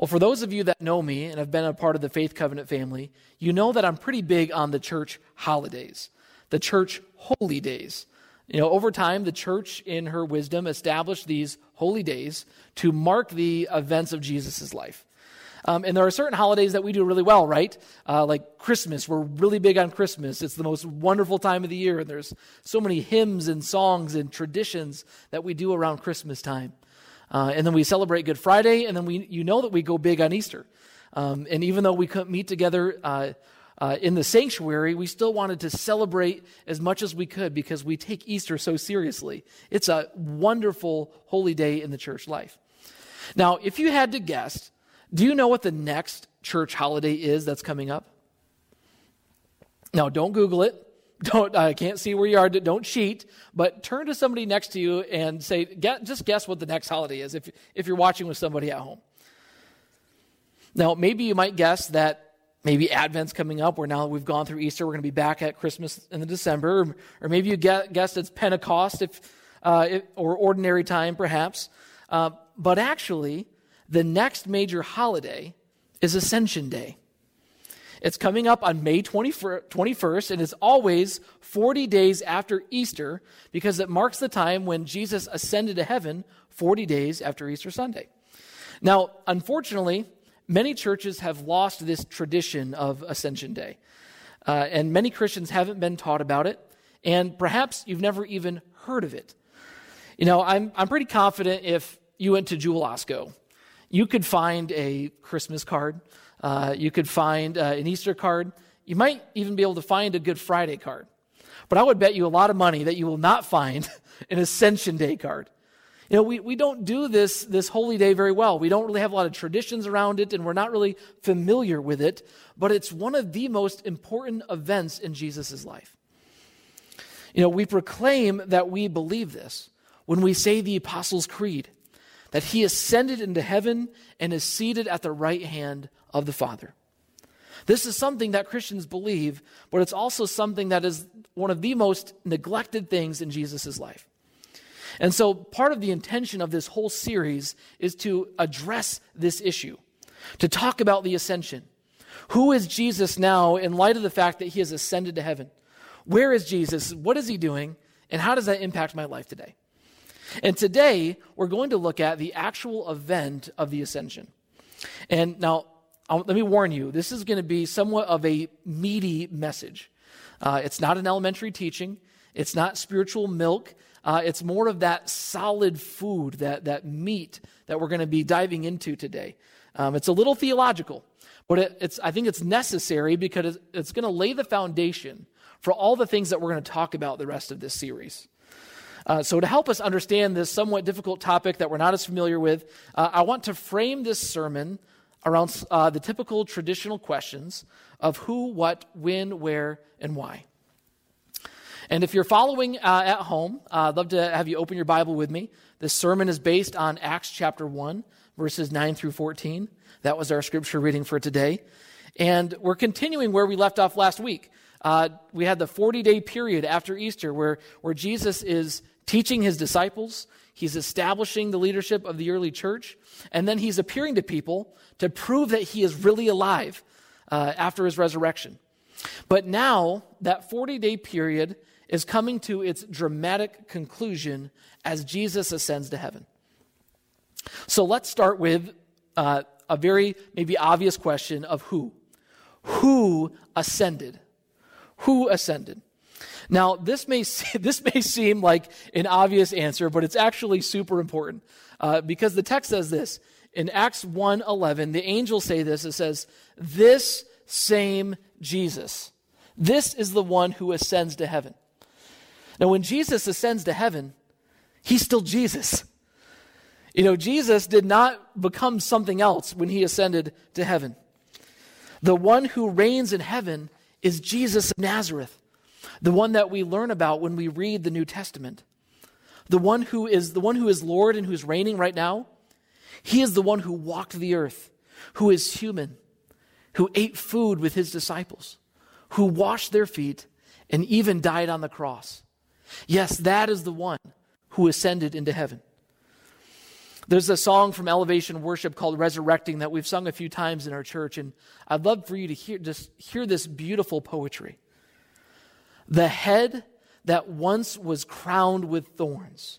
Well, for those of you that know me and have been a part of the Faith Covenant family, you know that I'm pretty big on the church holidays, the church holy days. You know, over time, the church, in her wisdom, established these holy days to mark the events of Jesus' life. Um, and there are certain holidays that we do really well, right? Uh, like Christmas. We're really big on Christmas. It's the most wonderful time of the year, and there's so many hymns and songs and traditions that we do around Christmas time. Uh, and then we celebrate Good Friday, and then we, you know that we go big on Easter. Um, and even though we couldn't meet together uh, uh, in the sanctuary, we still wanted to celebrate as much as we could because we take Easter so seriously. It's a wonderful holy day in the church life. Now, if you had to guess, do you know what the next church holiday is that's coming up? Now, don't Google it. Don't, I can't see where you are. Don't cheat, but turn to somebody next to you and say, just guess what the next holiday is if, if you're watching with somebody at home. Now, maybe you might guess that maybe Advent's coming up, where now we've gone through Easter, we're going to be back at Christmas in the December. Or, or maybe you guessed it's Pentecost if, uh, or ordinary time, perhaps. Uh, but actually, the next major holiday is Ascension Day. It's coming up on May 21st, and it's always 40 days after Easter because it marks the time when Jesus ascended to heaven 40 days after Easter Sunday. Now, unfortunately, many churches have lost this tradition of Ascension Day, uh, and many Christians haven't been taught about it, and perhaps you've never even heard of it. You know, I'm, I'm pretty confident if you went to Jewel Osco, you could find a Christmas card uh, you could find uh, an Easter card. You might even be able to find a Good Friday card. But I would bet you a lot of money that you will not find an Ascension Day card. You know, we, we don't do this, this holy day very well. We don't really have a lot of traditions around it, and we're not really familiar with it, but it's one of the most important events in Jesus' life. You know, we proclaim that we believe this when we say the Apostles' Creed that he ascended into heaven and is seated at the right hand of the Father. This is something that Christians believe, but it's also something that is one of the most neglected things in Jesus' life. And so, part of the intention of this whole series is to address this issue, to talk about the ascension. Who is Jesus now in light of the fact that he has ascended to heaven? Where is Jesus? What is he doing? And how does that impact my life today? And today, we're going to look at the actual event of the ascension. And now, I'll, let me warn you, this is going to be somewhat of a meaty message. Uh, it's not an elementary teaching, it's not spiritual milk. Uh, it's more of that solid food, that, that meat that we're going to be diving into today. Um, it's a little theological, but it, it's, I think it's necessary because it's, it's going to lay the foundation for all the things that we're going to talk about the rest of this series. Uh, so, to help us understand this somewhat difficult topic that we're not as familiar with, uh, I want to frame this sermon around uh, the typical traditional questions of who, what, when, where, and why. And if you're following uh, at home, uh, I'd love to have you open your Bible with me. This sermon is based on Acts chapter 1, verses 9 through 14. That was our scripture reading for today. And we're continuing where we left off last week. Uh, we had the 40 day period after Easter where, where Jesus is teaching his disciples, he's establishing the leadership of the early church, and then he's appearing to people to prove that he is really alive uh, after his resurrection. But now, that 40 day period is coming to its dramatic conclusion as Jesus ascends to heaven. So let's start with uh, a very maybe obvious question of who. Who ascended? Who ascended? Now, this may, this may seem like an obvious answer, but it's actually super important uh, because the text says this. In Acts 1.11, the angels say this. It says, this same Jesus. This is the one who ascends to heaven. Now, when Jesus ascends to heaven, he's still Jesus. You know, Jesus did not become something else when he ascended to heaven. The one who reigns in heaven is Jesus of Nazareth the one that we learn about when we read the New Testament. The one who is the one who is Lord and who's reigning right now. He is the one who walked the earth, who is human, who ate food with his disciples, who washed their feet and even died on the cross. Yes, that is the one who ascended into heaven. There's a song from Elevation Worship called Resurrecting that we've sung a few times in our church, and I'd love for you to hear, just hear this beautiful poetry. The head that once was crowned with thorns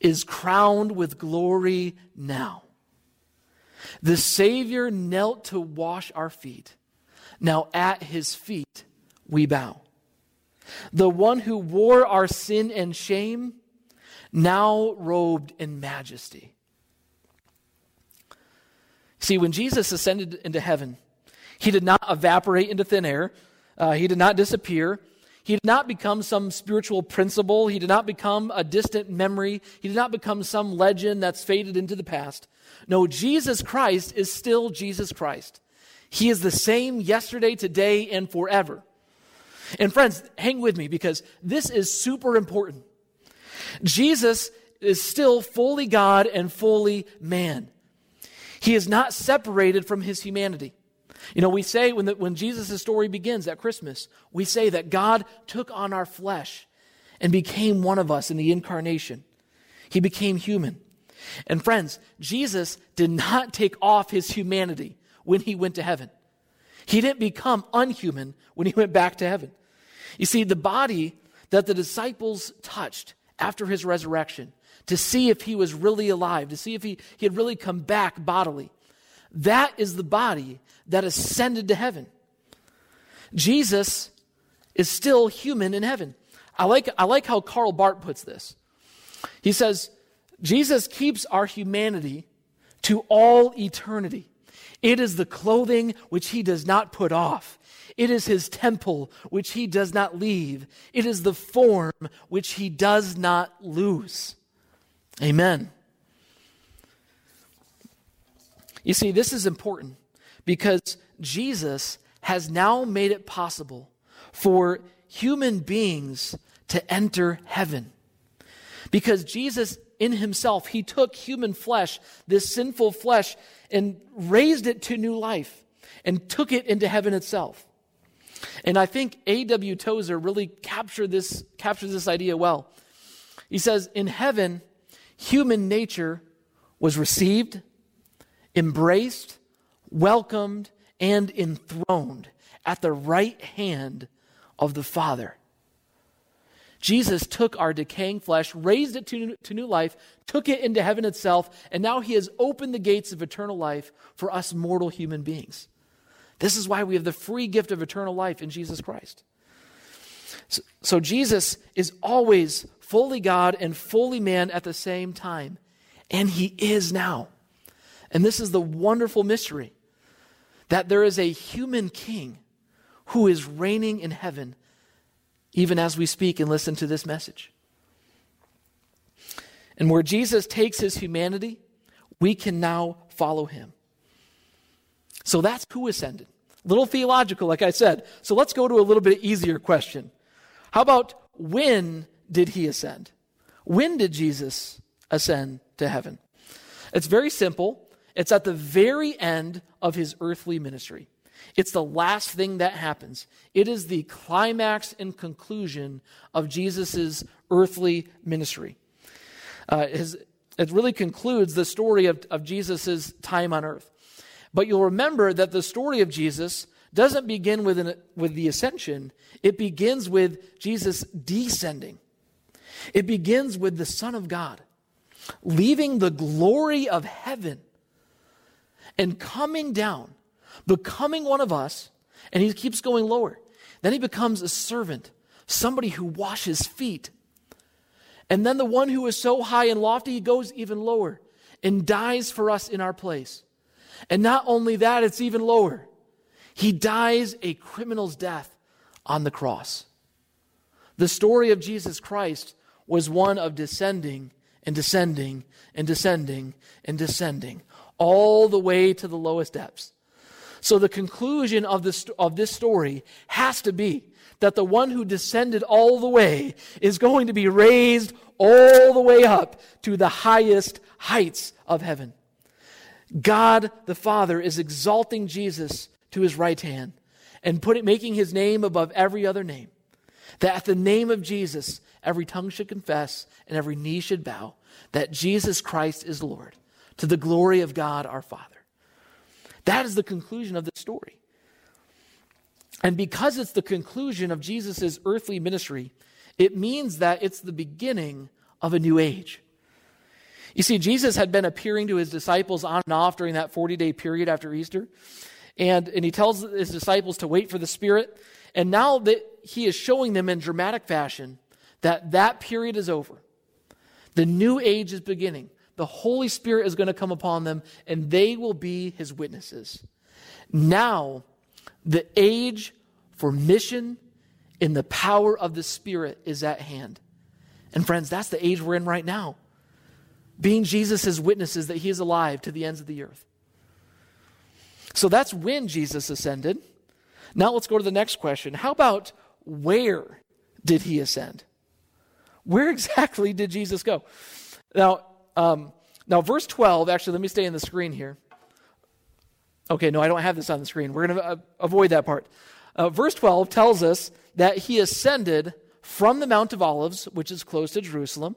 is crowned with glory now. The Savior knelt to wash our feet. Now at his feet we bow. The one who wore our sin and shame, now robed in majesty. See, when Jesus ascended into heaven, he did not evaporate into thin air, uh, he did not disappear. He did not become some spiritual principle. He did not become a distant memory. He did not become some legend that's faded into the past. No, Jesus Christ is still Jesus Christ. He is the same yesterday, today, and forever. And friends, hang with me because this is super important. Jesus is still fully God and fully man. He is not separated from his humanity. You know, we say when, when Jesus' story begins at Christmas, we say that God took on our flesh and became one of us in the incarnation. He became human. And friends, Jesus did not take off his humanity when he went to heaven. He didn't become unhuman when he went back to heaven. You see, the body that the disciples touched after his resurrection to see if he was really alive, to see if he, he had really come back bodily. That is the body that ascended to heaven. Jesus is still human in heaven. I like, I like how Karl Barth puts this. He says, Jesus keeps our humanity to all eternity. It is the clothing which he does not put off. It is his temple which he does not leave. It is the form which he does not lose. Amen. You see, this is important because Jesus has now made it possible for human beings to enter heaven. Because Jesus, in himself, he took human flesh, this sinful flesh, and raised it to new life and took it into heaven itself. And I think A.W. Tozer really captured this, captures this idea well. He says, In heaven, human nature was received, embraced, welcomed, and enthroned at the right hand of the Father. Jesus took our decaying flesh, raised it to, to new life, took it into heaven itself, and now he has opened the gates of eternal life for us mortal human beings. This is why we have the free gift of eternal life in Jesus Christ. So, so, Jesus is always fully God and fully man at the same time, and he is now. And this is the wonderful mystery that there is a human king who is reigning in heaven even as we speak and listen to this message. And where Jesus takes his humanity, we can now follow him. So that's who ascended. A little theological, like I said. So let's go to a little bit easier question. How about when did he ascend? When did Jesus ascend to heaven? It's very simple. It's at the very end of his earthly ministry. It's the last thing that happens. It is the climax and conclusion of Jesus' earthly ministry. Uh, his, it really concludes the story of, of Jesus' time on earth. But you'll remember that the story of Jesus doesn't begin with, an, with the ascension, it begins with Jesus descending. It begins with the Son of God leaving the glory of heaven and coming down becoming one of us, and he keeps going lower. Then he becomes a servant, somebody who washes feet. And then the one who is so high and lofty, he goes even lower and dies for us in our place. And not only that, it's even lower. He dies a criminal's death on the cross. The story of Jesus Christ was one of descending and descending and descending and descending all the way to the lowest depths. So the conclusion of this, of this story has to be that the one who descended all the way is going to be raised all the way up to the highest heights of heaven. God the Father is exalting Jesus to his right hand and putting, making his name above every other name. That at the name of Jesus, every tongue should confess and every knee should bow that Jesus Christ is Lord to the glory of God our Father. That is the conclusion of the story. And because it's the conclusion of Jesus' earthly ministry, it means that it's the beginning of a new age. You see, Jesus had been appearing to his disciples on and off during that 40 day period after Easter. And, and he tells his disciples to wait for the Spirit. And now that he is showing them in dramatic fashion that that period is over, the new age is beginning. The Holy Spirit is going to come upon them, and they will be his witnesses. Now, the age for mission in the power of the Spirit is at hand. And friends, that's the age we're in right now. Being Jesus' witnesses that he is alive to the ends of the earth. So that's when Jesus ascended. Now let's go to the next question. How about where did he ascend? Where exactly did Jesus go? Now, um, now verse 12, actually, let me stay in the screen here. Okay, no, I don't have this on the screen. We're going to uh, avoid that part. Uh, verse 12 tells us that he ascended from the Mount of Olives, which is close to Jerusalem.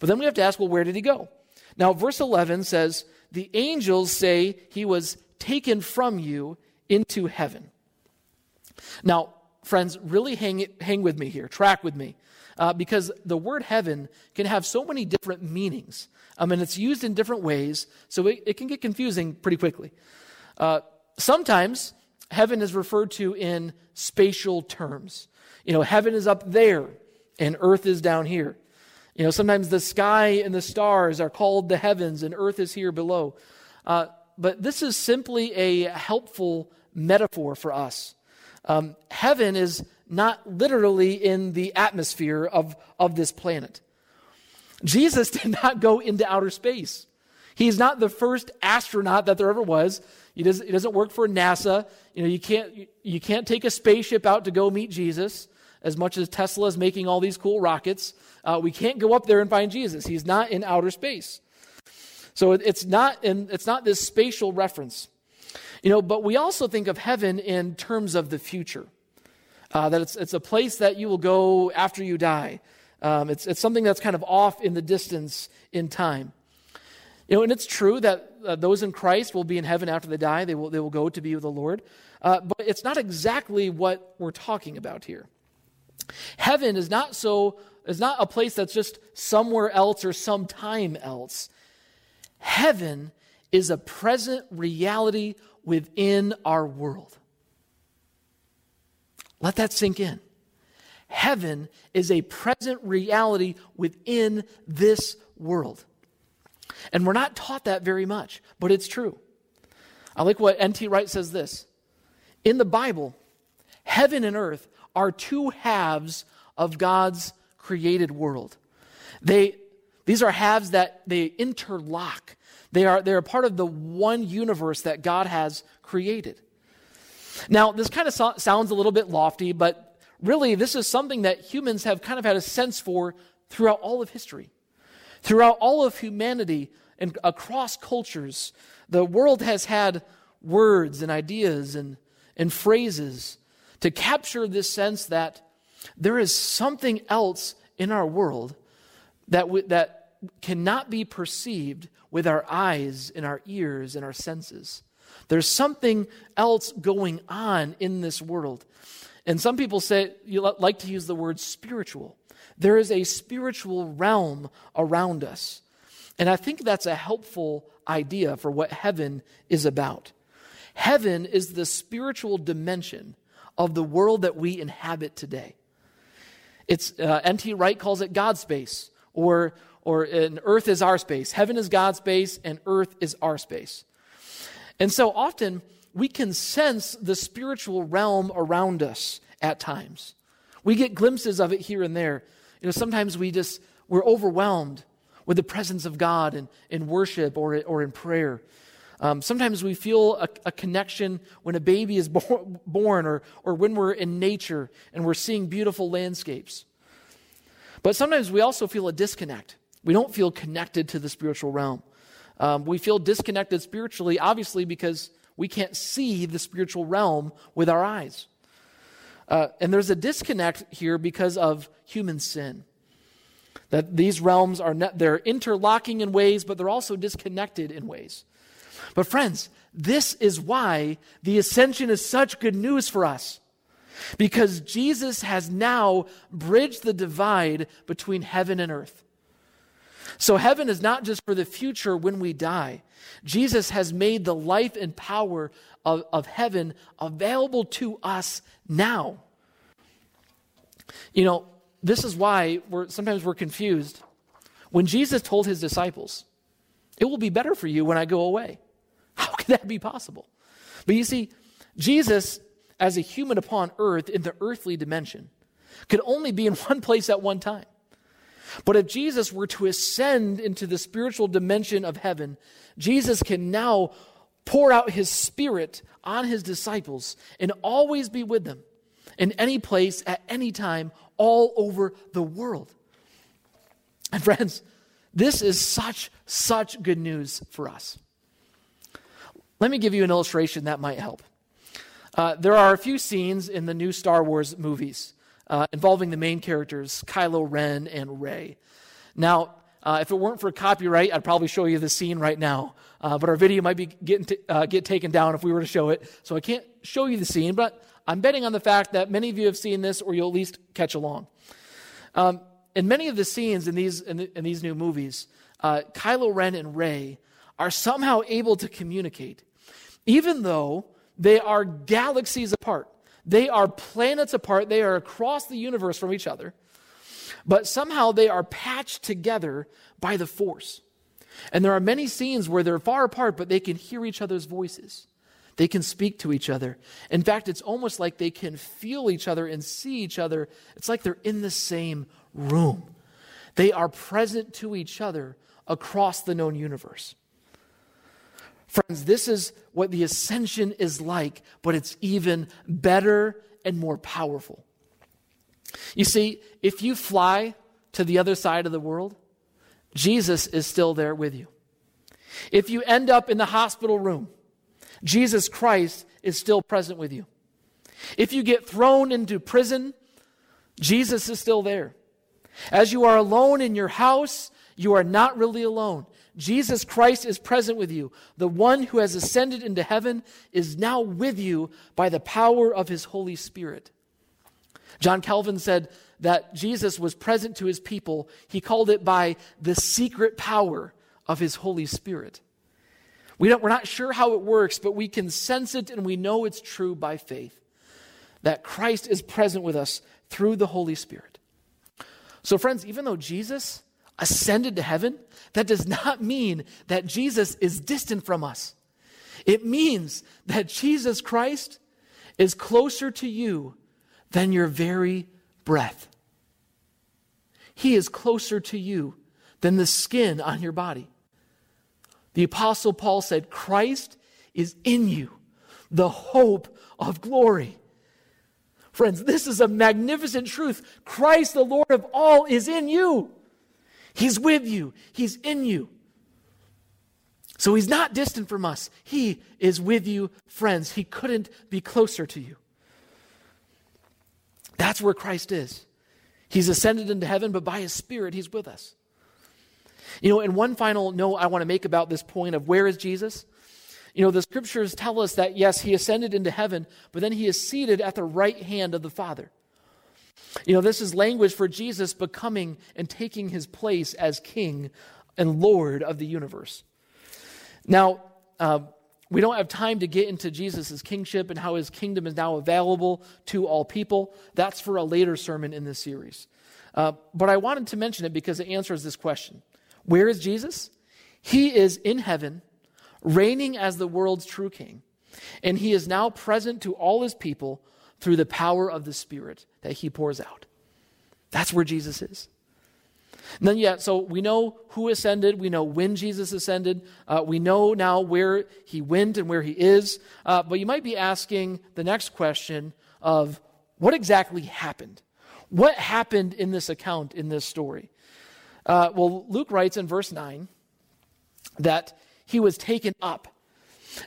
But then we have to ask, well, where did he go? Now, verse 11 says, The angels say he was taken from you into heaven. Now, friends, really hang, hang with me here, track with me, uh, because the word heaven can have so many different meanings. I mean, it's used in different ways, so it, it can get confusing pretty quickly. Uh, sometimes heaven is referred to in spatial terms. You know, heaven is up there and earth is down here. You know, sometimes the sky and the stars are called the heavens and earth is here below. Uh, but this is simply a helpful metaphor for us. Um, heaven is not literally in the atmosphere of, of this planet. Jesus did not go into outer space. He's not the first astronaut that there ever was. He doesn't, he doesn't work for NASA. You know, you can't, you can't take a spaceship out to go meet Jesus as much as Tesla is making all these cool rockets. Uh, we can't go up there and find Jesus. He's not in outer space. So it's not in, it's not this spatial reference. You know, but we also think of heaven in terms of the future. Uh, that it's, it's a place that you will go after you die. Um, it's, it's something that's kind of off in the distance in time. You know, and it's true that uh, those in Christ will be in heaven after they die. They will, they will go to be with the Lord. Uh, but it's not exactly what we're talking about here. Heaven is not so is not a place that's just somewhere else or sometime else. Heaven is a present reality within our world. Let that sink in. Heaven is a present reality within this world. And we're not taught that very much, but it's true. I like what N.T. Wright says this In the Bible, heaven and earth are two halves of God's created world. They, these are halves that they interlock. They are, they are part of the one universe that God has created. Now, this kind of so- sounds a little bit lofty, but really, this is something that humans have kind of had a sense for throughout all of history. Throughout all of humanity and across cultures, the world has had words and ideas and, and phrases to capture this sense that there is something else in our world that, w- that cannot be perceived with our eyes and our ears and our senses. There's something else going on in this world. And some people say, you like to use the word spiritual. There is a spiritual realm around us. And I think that's a helpful idea for what heaven is about. Heaven is the spiritual dimension of the world that we inhabit today. It's uh, N.T. Wright calls it God space, or or an earth is our space. Heaven is God's space, and earth is our space. And so often we can sense the spiritual realm around us at times. We get glimpses of it here and there. You know, sometimes we just we're overwhelmed with the presence of God in, in worship or, or in prayer. Um, sometimes we feel a, a, connection when a baby is bo- born or, or when we're in nature and we're seeing beautiful landscapes. But sometimes we also feel a disconnect. We don't feel connected to the spiritual realm. Um, we feel disconnected spiritually, obviously, because we can't see the spiritual realm with our eyes. Uh, and there's a disconnect here because of human sin. That these realms are they're interlocking in ways, but they're also disconnected in ways. But friends, this is why the ascension is such good news for us. Because Jesus has now bridged the divide between heaven and earth. So heaven is not just for the future when we die. Jesus has made the life and power of, of heaven available to us now. You know, this is why we're, sometimes we're confused. When Jesus told his disciples, It will be better for you when I go away. How could that be possible? But you see, Jesus, as a human upon earth in the earthly dimension, could only be in one place at one time. But if Jesus were to ascend into the spiritual dimension of heaven, Jesus can now pour out his spirit on his disciples and always be with them in any place, at any time, all over the world. And friends, this is such, such good news for us. Let me give you an illustration that might help. Uh, there are a few scenes in the new Star Wars movies uh, involving the main characters, Kylo Ren and Rey. Now, uh, if it weren't for copyright, I'd probably show you the scene right now. Uh, but our video might be getting t- uh, get taken down if we were to show it, so I can't show you the scene. But I'm betting on the fact that many of you have seen this, or you'll at least catch along. Um, in many of the scenes in these in, the, in these new movies, uh, Kylo Ren and Rey are somehow able to communicate, even though they are galaxies apart. They are planets apart. They are across the universe from each other. But somehow they are patched together by the force. And there are many scenes where they're far apart, but they can hear each other's voices. They can speak to each other. In fact, it's almost like they can feel each other and see each other. It's like they're in the same room. They are present to each other across the known universe. Friends, this is what the ascension is like, but it's even better and more powerful. You see, if you fly to the other side of the world, Jesus is still there with you. If you end up in the hospital room, Jesus Christ is still present with you. If you get thrown into prison, Jesus is still there. As you are alone in your house, you are not really alone. Jesus Christ is present with you. The one who has ascended into heaven is now with you by the power of his Holy Spirit. John Calvin said that Jesus was present to his people. He called it by the secret power of his Holy Spirit. We don't, we're not sure how it works, but we can sense it and we know it's true by faith that Christ is present with us through the Holy Spirit. So, friends, even though Jesus ascended to heaven, that does not mean that Jesus is distant from us. It means that Jesus Christ is closer to you than your very breath. He is closer to you than the skin on your body. The Apostle Paul said, Christ is in you, the hope of glory. Friends, this is a magnificent truth. Christ, the Lord of all, is in you. He's with you, He's in you. So He's not distant from us. He is with you, friends. He couldn't be closer to you. That's where Christ is. He's ascended into heaven, but by His Spirit, He's with us. You know, and one final note I want to make about this point of where is Jesus? You know, the scriptures tell us that, yes, He ascended into heaven, but then He is seated at the right hand of the Father. You know, this is language for Jesus becoming and taking His place as King and Lord of the universe. Now, uh, we don't have time to get into Jesus' kingship and how his kingdom is now available to all people. That's for a later sermon in this series. Uh, but I wanted to mention it because it answers this question Where is Jesus? He is in heaven, reigning as the world's true king. And he is now present to all his people through the power of the Spirit that he pours out. That's where Jesus is. And then, yeah, so we know who ascended. We know when Jesus ascended. Uh, we know now where he went and where he is. Uh, but you might be asking the next question of what exactly happened? What happened in this account, in this story? Uh, well, Luke writes in verse 9 that he was taken up.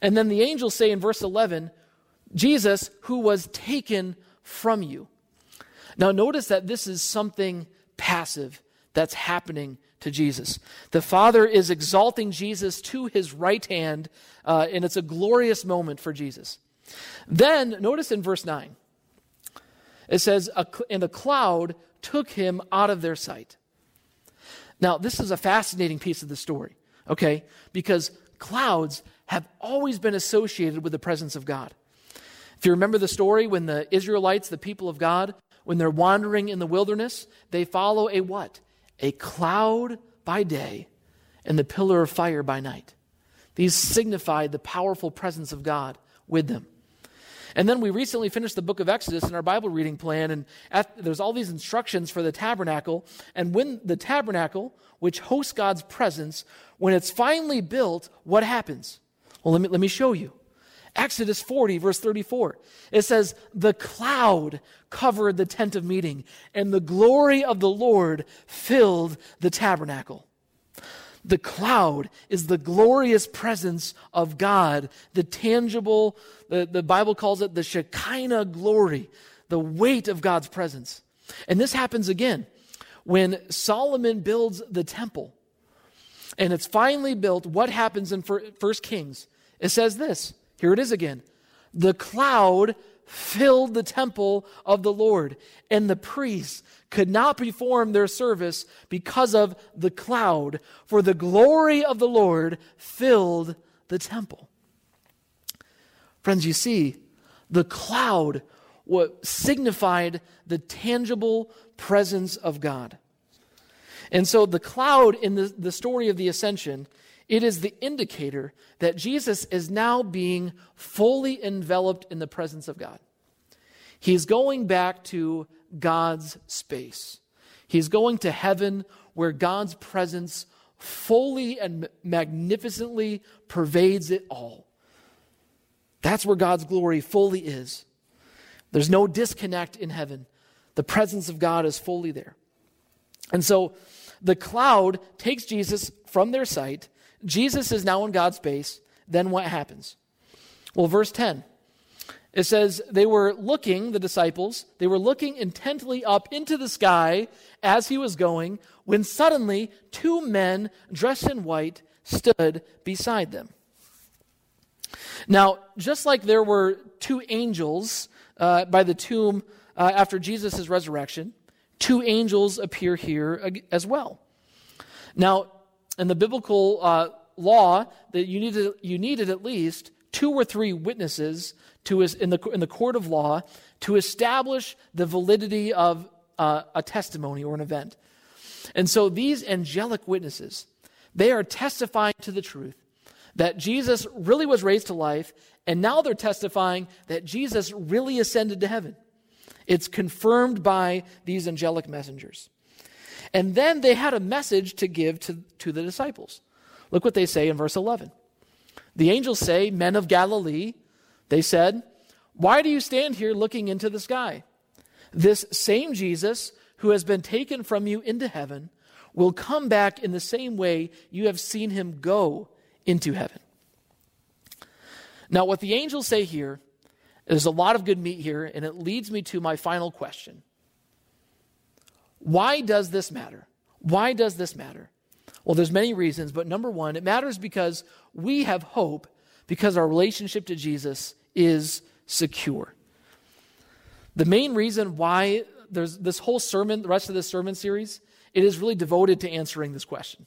And then the angels say in verse 11, Jesus, who was taken from you. Now, notice that this is something passive. that's happening to Jesus. The Father is exalting Jesus to his right hand, uh, and it's a glorious moment for Jesus. Then, notice in verse 9, it says, And a cloud took him out of their sight. Now, this is a fascinating piece of the story, okay? Because clouds have always been associated with the presence of God. If you remember the story when the Israelites, the people of God, when they're wandering in the wilderness, they follow a what? A cloud by day and the pillar of fire by night. These signified the powerful presence of God with them. And then we recently finished the book of Exodus in our Bible reading plan, and there's all these instructions for the tabernacle. And when the tabernacle, which hosts God's presence, when it's finally built, what happens? Well, let me, let me show you. Exodus 40, verse 34. It says, The cloud covered the tent of meeting, and the glory of the Lord filled the tabernacle. The cloud is the glorious presence of God, the tangible, the, the Bible calls it the Shekinah glory, the weight of God's presence. And this happens again when Solomon builds the temple and it's finally built. What happens in First Kings? It says this here it is again. The cloud filled the temple of the Lord, and the priests could not perform their service because of the cloud, for the glory of the Lord filled the temple. Friends, you see, the cloud what signified the tangible presence of God. And so the cloud in the, the story of the ascension it is the indicator that Jesus is now being fully enveloped in the presence of God. He's going back to God's space. He's going to heaven where God's presence fully and magnificently pervades it all. That's where God's glory fully is. There's no disconnect in heaven. The presence of God is fully there. And so the cloud takes Jesus from their sight Jesus is now in God's space. Then what happens? Well, verse 10. It says, they were looking, the disciples, they were looking intently up into the sky as he was going, when suddenly two men dressed in white stood beside them. Now, just like there were two angels uh, by the tomb uh, after Jesus' resurrection, two angels appear here as well. Now, in the biblical uh, law that you needed, you needed at least two or three witnesses to, in, the, in the court of law to establish the validity of uh, a testimony or an event. And so these angelic witnesses, they are testifying to the truth that Jesus really was raised to life, and now they're testifying that Jesus really ascended to heaven. It's confirmed by these angelic messengers. And then they had a message to give to, to the disciples. Look what they say in verse 11. The angels say, Men of Galilee, they said, Why do you stand here looking into the sky? This same Jesus who has been taken from you into heaven will come back in the same way you have seen him go into heaven. Now, what the angels say here, there's a lot of good meat here, and it leads me to my final question. Why does this matter? Why does this matter? Well, there's many reasons, but number one, it matters because we have hope because our relationship to Jesus is secure. The main reason why there's this whole sermon, the rest of this sermon series, it is really devoted to answering this question.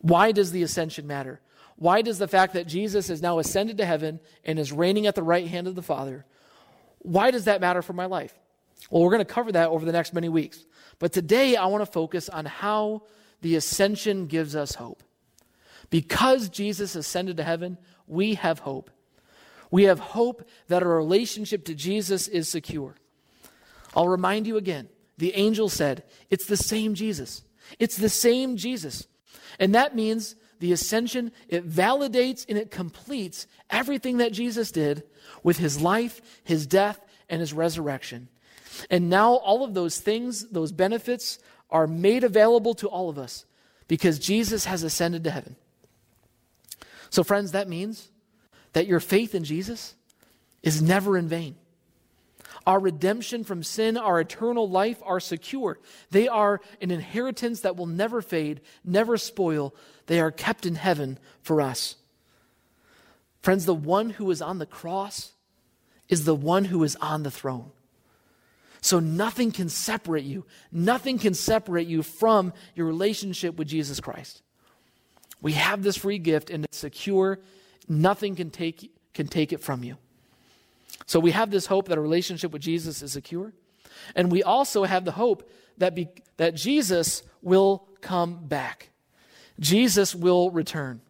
Why does the ascension matter? Why does the fact that Jesus is now ascended to heaven and is reigning at the right hand of the Father, why does that matter for my life? Well, we're going to cover that over the next many weeks. But today I want to focus on how the ascension gives us hope. Because Jesus ascended to heaven, we have hope. We have hope that our relationship to Jesus is secure. I'll remind you again the angel said, It's the same Jesus. It's the same Jesus. And that means the ascension, it validates and it completes everything that Jesus did with his life, his death, and his resurrection. And now all of those things, those benefits, are made available to all of us because Jesus has ascended to heaven. So, friends, that means that your faith in Jesus is never in vain. Our redemption from sin, our eternal life are secure. They are an inheritance that will never fade, never spoil. They are kept in heaven for us. Friends, the one who is on the cross is the one who is on the throne. So nothing can separate you. Nothing can separate you from your relationship with Jesus Christ. We have this free gift and it's secure. Nothing can take, can take it from you. So we have this hope that a relationship with Jesus is secure. And we also have the hope that, be, that Jesus will come back. Jesus will return.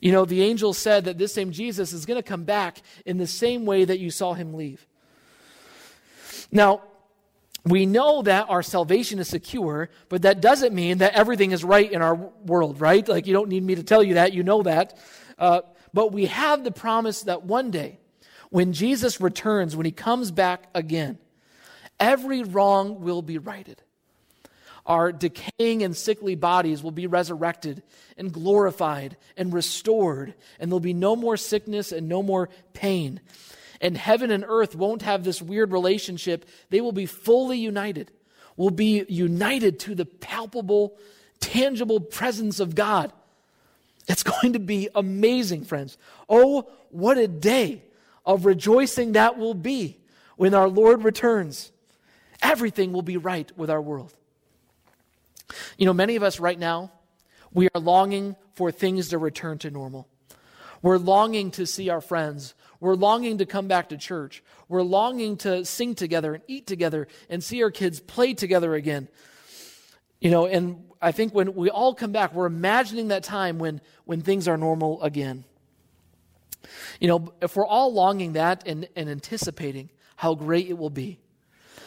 You know, the angel said that this same Jesus is going to come back in the same way that you saw him leave. Now, we know that our salvation is secure, but that doesn't mean that everything is right in our world, right? Like, you don't need me to tell you that. You know that. Uh, but we have the promise that one day, when Jesus returns, when he comes back again, every wrong will be righted. Our decaying and sickly bodies will be resurrected and glorified and restored, and there'll be no more sickness and no more pain. And heaven and earth won't have this weird relationship. They will be fully united, will be united to the palpable, tangible presence of God. It's going to be amazing, friends. Oh, what a day of rejoicing that will be when our Lord returns. Everything will be right with our world. You know, many of us right now, we are longing for things to return to normal. We're longing to see our friends. We're longing to come back to church. We're longing to sing together and eat together and see our kids play together again. You know, and I think when we all come back, we're imagining that time when, when things are normal again. You know, if we're all longing that and, and anticipating how great it will be,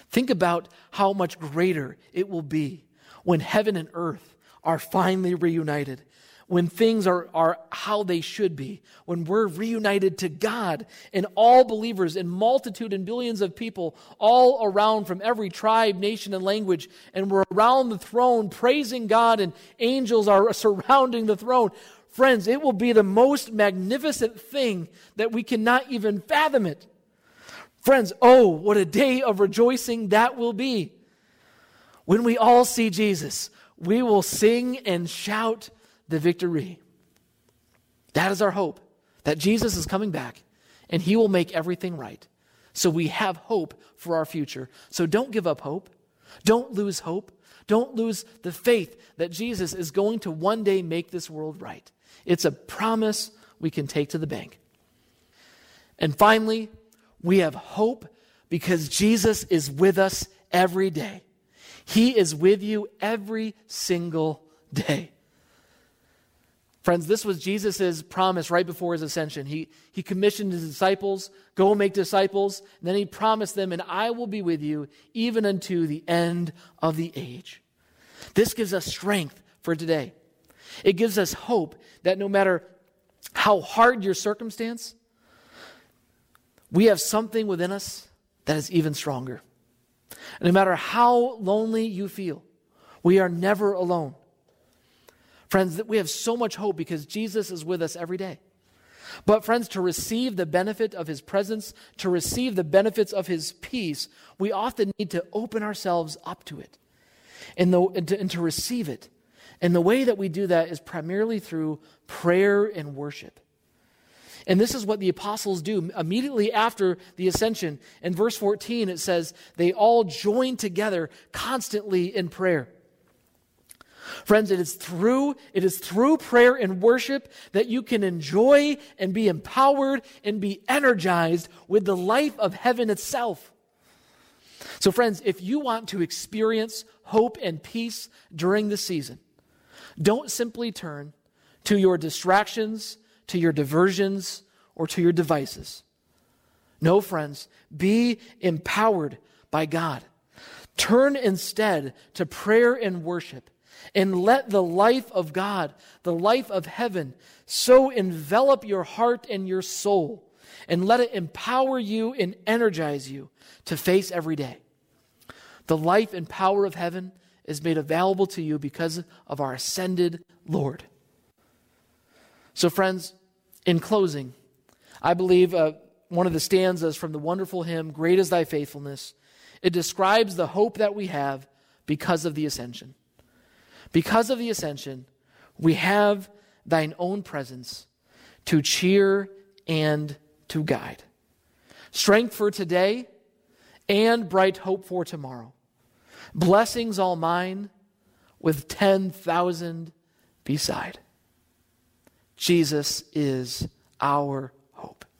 think about how much greater it will be when heaven and earth are finally reunited when things are, are how they should be, when we're reunited to God and all believers and multitude and billions of people all around from every tribe, nation, and language, and we're around the throne praising God and angels are surrounding the throne. Friends, it will be the most magnificent thing that we cannot even fathom it. Friends, oh, what a day of rejoicing that will be. When we all see Jesus, we will sing and shout the victory. That is our hope that Jesus is coming back and he will make everything right. So we have hope for our future. So don't give up hope. Don't lose hope. Don't lose the faith that Jesus is going to one day make this world right. It's a promise we can take to the bank. And finally, we have hope because Jesus is with us every day. He is with you every single day. Friends, this was Jesus' promise right before his ascension. He, he commissioned his disciples, go make disciples, and then he promised them, and I will be with you even unto the end of the age. This gives us strength for today. It gives us hope that no matter how hard your circumstance, we have something within us that is even stronger. And no matter how lonely you feel, we are never alone. Friends, we have so much hope because Jesus is with us every day. But, friends, to receive the benefit of his presence, to receive the benefits of his peace, we often need to open ourselves up to it and, the, and, to, and to receive it. And the way that we do that is primarily through prayer and worship. And this is what the apostles do immediately after the ascension. In verse 14, it says, they all join together constantly in prayer. Friends, it is through it is through prayer and worship that you can enjoy and be empowered and be energized with the life of heaven itself. So friends, if you want to experience hope and peace during the season, don't simply turn to your distractions, to your diversions, or to your devices. No, friends, be empowered by God. Turn instead to prayer and worship and let the life of God, the life of heaven, so envelop your heart and your soul, and let it empower you and energize you to face every day. The life and power of heaven is made available to you because of our ascended Lord. So, friends, in closing, I believe uh, one of the stanzas from the wonderful hymn, Great is Thy Faithfulness. It describes the hope that we have because of the ascension. Because of the ascension, we have thine own presence to cheer and to guide. Strength for today and bright hope for tomorrow. Blessings all mine with 10,000 beside. Jesus is our